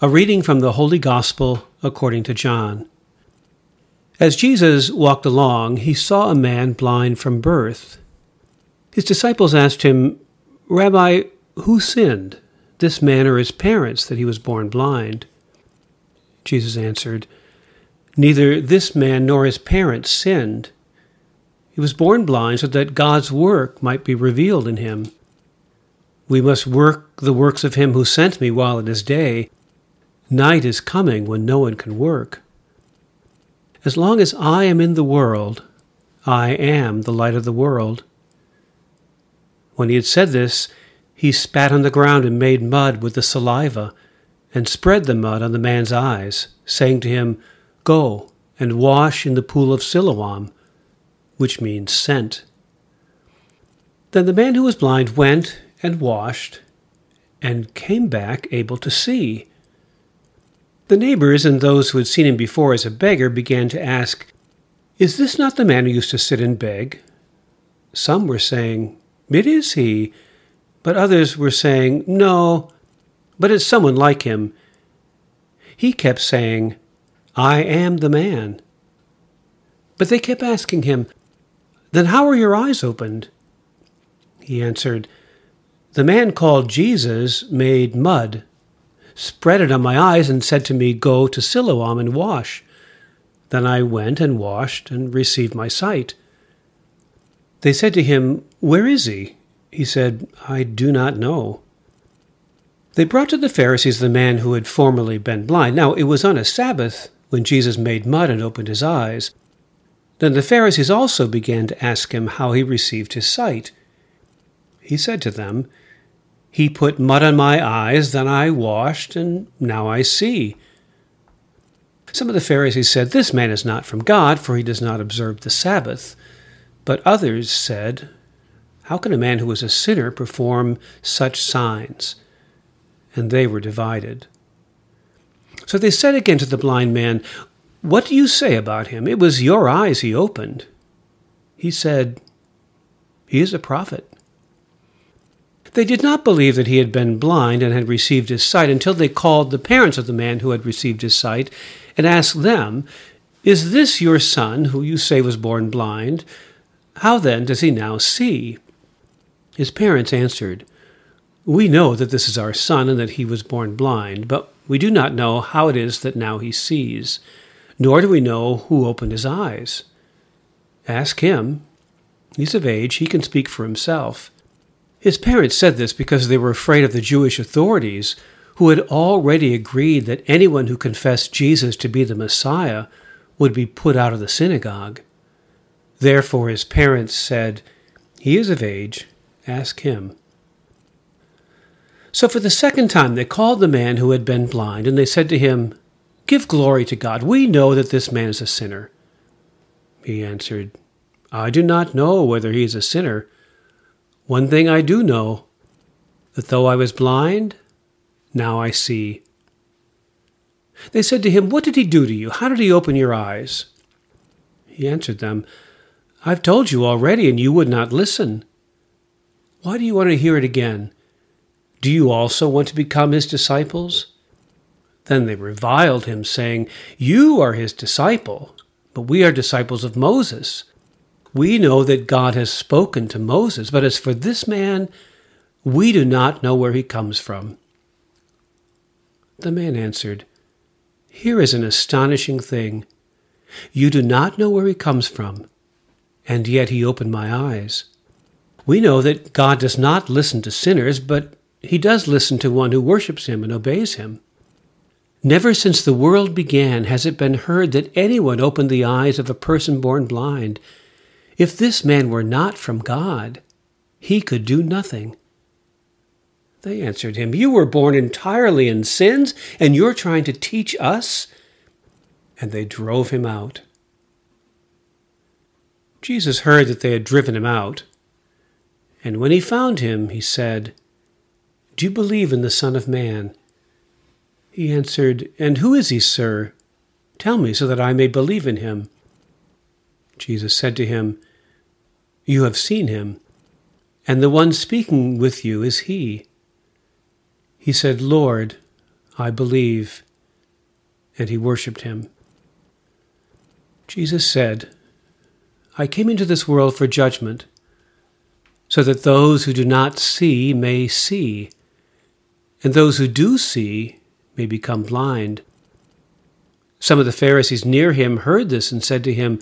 A reading from the Holy Gospel according to John. As Jesus walked along, he saw a man blind from birth. His disciples asked him, Rabbi, who sinned, this man or his parents, that he was born blind? Jesus answered, Neither this man nor his parents sinned. He was born blind so that God's work might be revealed in him. We must work the works of him who sent me while it is day. Night is coming when no one can work. As long as I am in the world, I am the light of the world. When he had said this, he spat on the ground and made mud with the saliva, and spread the mud on the man's eyes, saying to him, Go and wash in the pool of Siloam, which means sent. Then the man who was blind went and washed, and came back able to see. The neighbors and those who had seen him before as a beggar began to ask, Is this not the man who used to sit and beg? Some were saying, It is he. But others were saying, No, but it's someone like him. He kept saying, I am the man. But they kept asking him, Then how are your eyes opened? He answered, The man called Jesus made mud spread it on my eyes, and said to me, Go to Siloam and wash. Then I went and washed and received my sight. They said to him, Where is he? He said, I do not know. They brought to the Pharisees the man who had formerly been blind. Now it was on a Sabbath when Jesus made mud and opened his eyes. Then the Pharisees also began to ask him how he received his sight. He said to them, he put mud on my eyes, then I washed, and now I see. Some of the Pharisees said, This man is not from God, for he does not observe the Sabbath. But others said, How can a man who is a sinner perform such signs? And they were divided. So they said again to the blind man, What do you say about him? It was your eyes he opened. He said, He is a prophet. They did not believe that he had been blind and had received his sight until they called the parents of the man who had received his sight and asked them, Is this your son, who you say was born blind? How then does he now see? His parents answered, We know that this is our son and that he was born blind, but we do not know how it is that now he sees, nor do we know who opened his eyes. Ask him. He's of age, he can speak for himself. His parents said this because they were afraid of the Jewish authorities, who had already agreed that anyone who confessed Jesus to be the Messiah would be put out of the synagogue. Therefore his parents said, He is of age, ask him. So for the second time they called the man who had been blind, and they said to him, Give glory to God. We know that this man is a sinner. He answered, I do not know whether he is a sinner. One thing I do know that though I was blind, now I see. They said to him, What did he do to you? How did he open your eyes? He answered them, I've told you already, and you would not listen. Why do you want to hear it again? Do you also want to become his disciples? Then they reviled him, saying, You are his disciple, but we are disciples of Moses. We know that God has spoken to Moses, but as for this man, we do not know where he comes from. The man answered, Here is an astonishing thing. You do not know where he comes from, and yet he opened my eyes. We know that God does not listen to sinners, but he does listen to one who worships him and obeys him. Never since the world began has it been heard that anyone opened the eyes of a person born blind. If this man were not from God, he could do nothing. They answered him, You were born entirely in sins, and you're trying to teach us? And they drove him out. Jesus heard that they had driven him out. And when he found him, he said, Do you believe in the Son of Man? He answered, And who is he, sir? Tell me, so that I may believe in him. Jesus said to him, you have seen him, and the one speaking with you is he. He said, Lord, I believe. And he worshipped him. Jesus said, I came into this world for judgment, so that those who do not see may see, and those who do see may become blind. Some of the Pharisees near him heard this and said to him,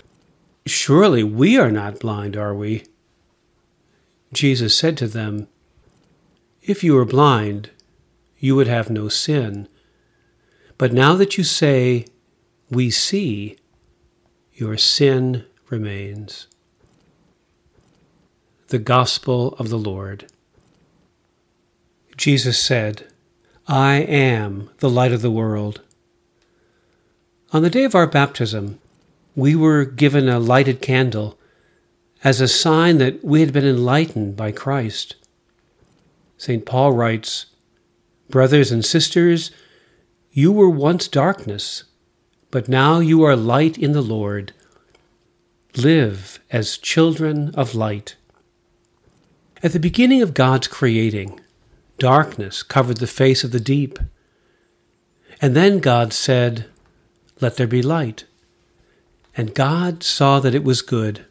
Surely we are not blind, are we? Jesus said to them, If you were blind, you would have no sin. But now that you say, We see, your sin remains. The Gospel of the Lord. Jesus said, I am the light of the world. On the day of our baptism, we were given a lighted candle as a sign that we had been enlightened by Christ. St. Paul writes, Brothers and sisters, you were once darkness but now you are light in the Lord. Live as children of light. At the beginning of God's creating, darkness covered the face of the deep. And then God said, Let there be light. And God saw that it was good.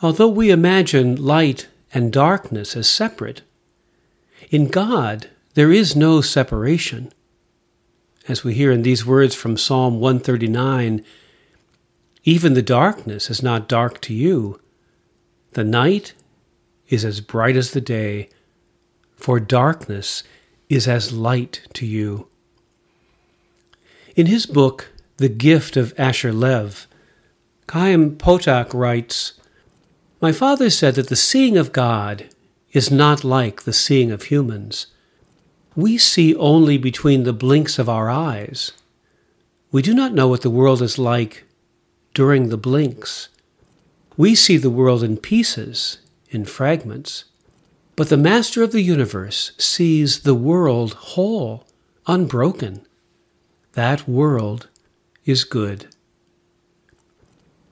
Although we imagine light and darkness as separate, in God there is no separation as we hear in these words from Psalm 139 Even the darkness is not dark to you. The night is as bright as the day, for darkness is as light to you. In his book, The Gift of Asher Lev, Chaim Potok writes My father said that the seeing of God is not like the seeing of humans we see only between the blinks of our eyes. We do not know what the world is like during the blinks. We see the world in pieces, in fragments. But the Master of the universe sees the world whole, unbroken. That world is good.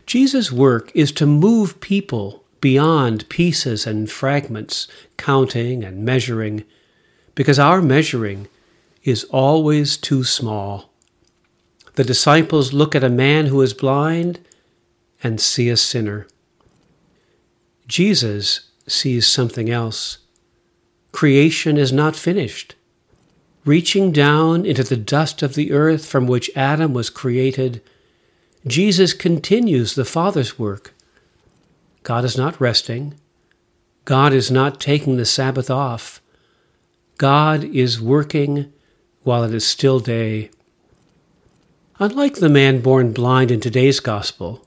Jesus' work is to move people beyond pieces and fragments, counting and measuring because our measuring is always too small. The disciples look at a man who is blind and see a sinner. Jesus sees something else. Creation is not finished. Reaching down into the dust of the earth from which Adam was created, Jesus continues the Father's work. God is not resting. God is not taking the Sabbath off. God is working while it is still day. Unlike the man born blind in today's gospel,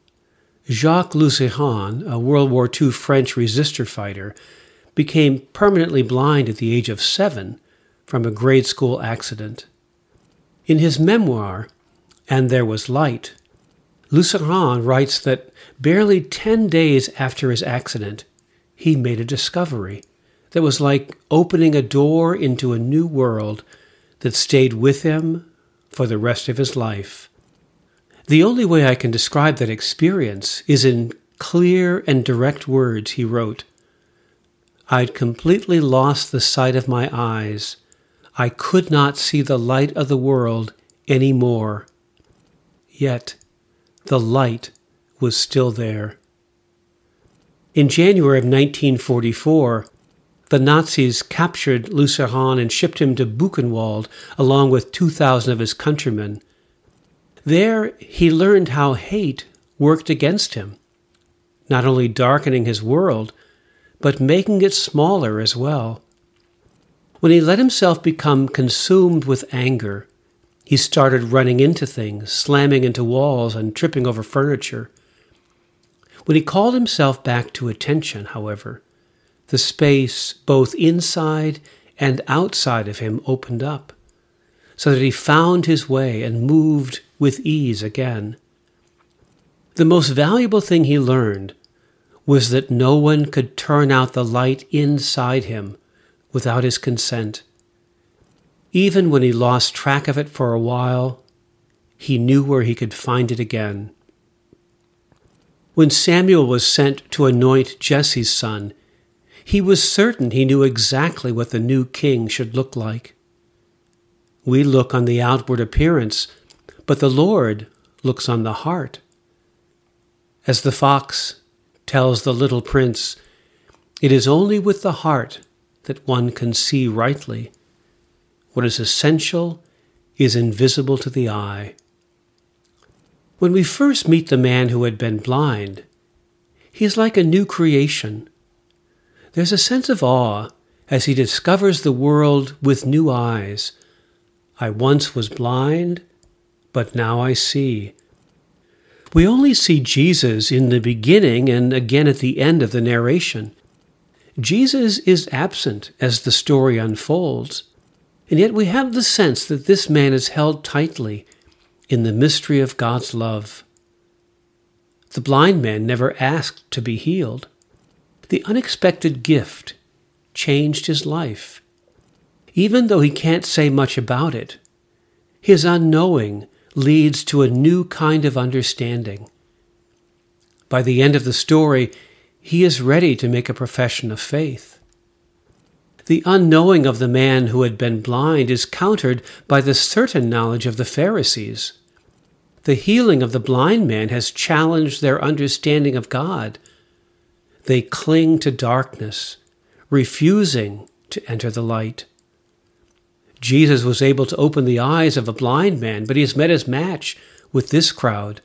Jacques Lusseyran, a World War II French resistor fighter, became permanently blind at the age of seven from a grade school accident. In his memoir, And There Was Light, Lusseyran writes that barely ten days after his accident, he made a discovery that was like opening a door into a new world that stayed with him for the rest of his life. The only way I can describe that experience is in clear and direct words he wrote. I'd completely lost the sight of my eyes. I could not see the light of the world any more. Yet the light was still there. In January of 1944, the Nazis captured Lusseyran and shipped him to Buchenwald along with 2,000 of his countrymen. There he learned how hate worked against him, not only darkening his world, but making it smaller as well. When he let himself become consumed with anger, he started running into things, slamming into walls, and tripping over furniture. When he called himself back to attention, however, the space both inside and outside of him opened up, so that he found his way and moved with ease again. The most valuable thing he learned was that no one could turn out the light inside him without his consent. Even when he lost track of it for a while, he knew where he could find it again. When Samuel was sent to anoint Jesse's son, he was certain he knew exactly what the new king should look like. We look on the outward appearance, but the Lord looks on the heart. As the fox tells the little prince, it is only with the heart that one can see rightly. What is essential is invisible to the eye. When we first meet the man who had been blind, he is like a new creation. There's a sense of awe as he discovers the world with new eyes. I once was blind, but now I see. We only see Jesus in the beginning and again at the end of the narration. Jesus is absent as the story unfolds, and yet we have the sense that this man is held tightly in the mystery of God's love. The blind man never asked to be healed. The unexpected gift changed his life. Even though he can't say much about it, his unknowing leads to a new kind of understanding. By the end of the story, he is ready to make a profession of faith. The unknowing of the man who had been blind is countered by the certain knowledge of the Pharisees. The healing of the blind man has challenged their understanding of God. They cling to darkness, refusing to enter the light. Jesus was able to open the eyes of a blind man, but he has met his match with this crowd.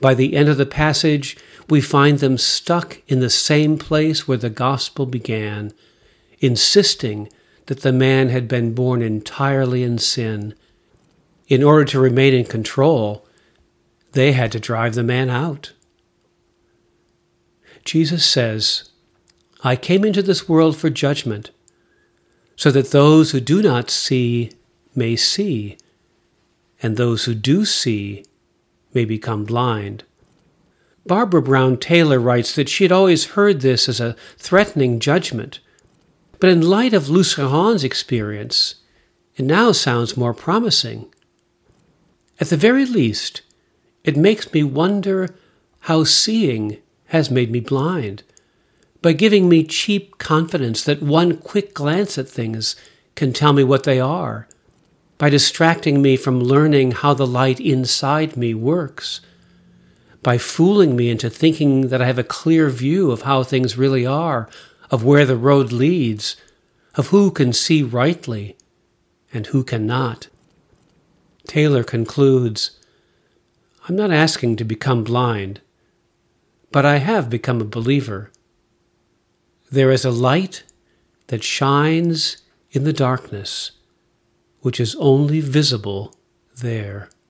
By the end of the passage, we find them stuck in the same place where the gospel began, insisting that the man had been born entirely in sin. In order to remain in control, they had to drive the man out. Jesus says, I came into this world for judgment so that those who do not see may see, and those who do see may become blind. Barbara Brown Taylor writes that she had always heard this as a threatening judgment, but in light of Lusseyran's experience, it now sounds more promising. At the very least, it makes me wonder how seeing has made me blind by giving me cheap confidence that one quick glance at things can tell me what they are, by distracting me from learning how the light inside me works, by fooling me into thinking that I have a clear view of how things really are, of where the road leads, of who can see rightly and who cannot. Taylor concludes I'm not asking to become blind, but I have become a believer. There is a light that shines in the darkness, which is only visible there.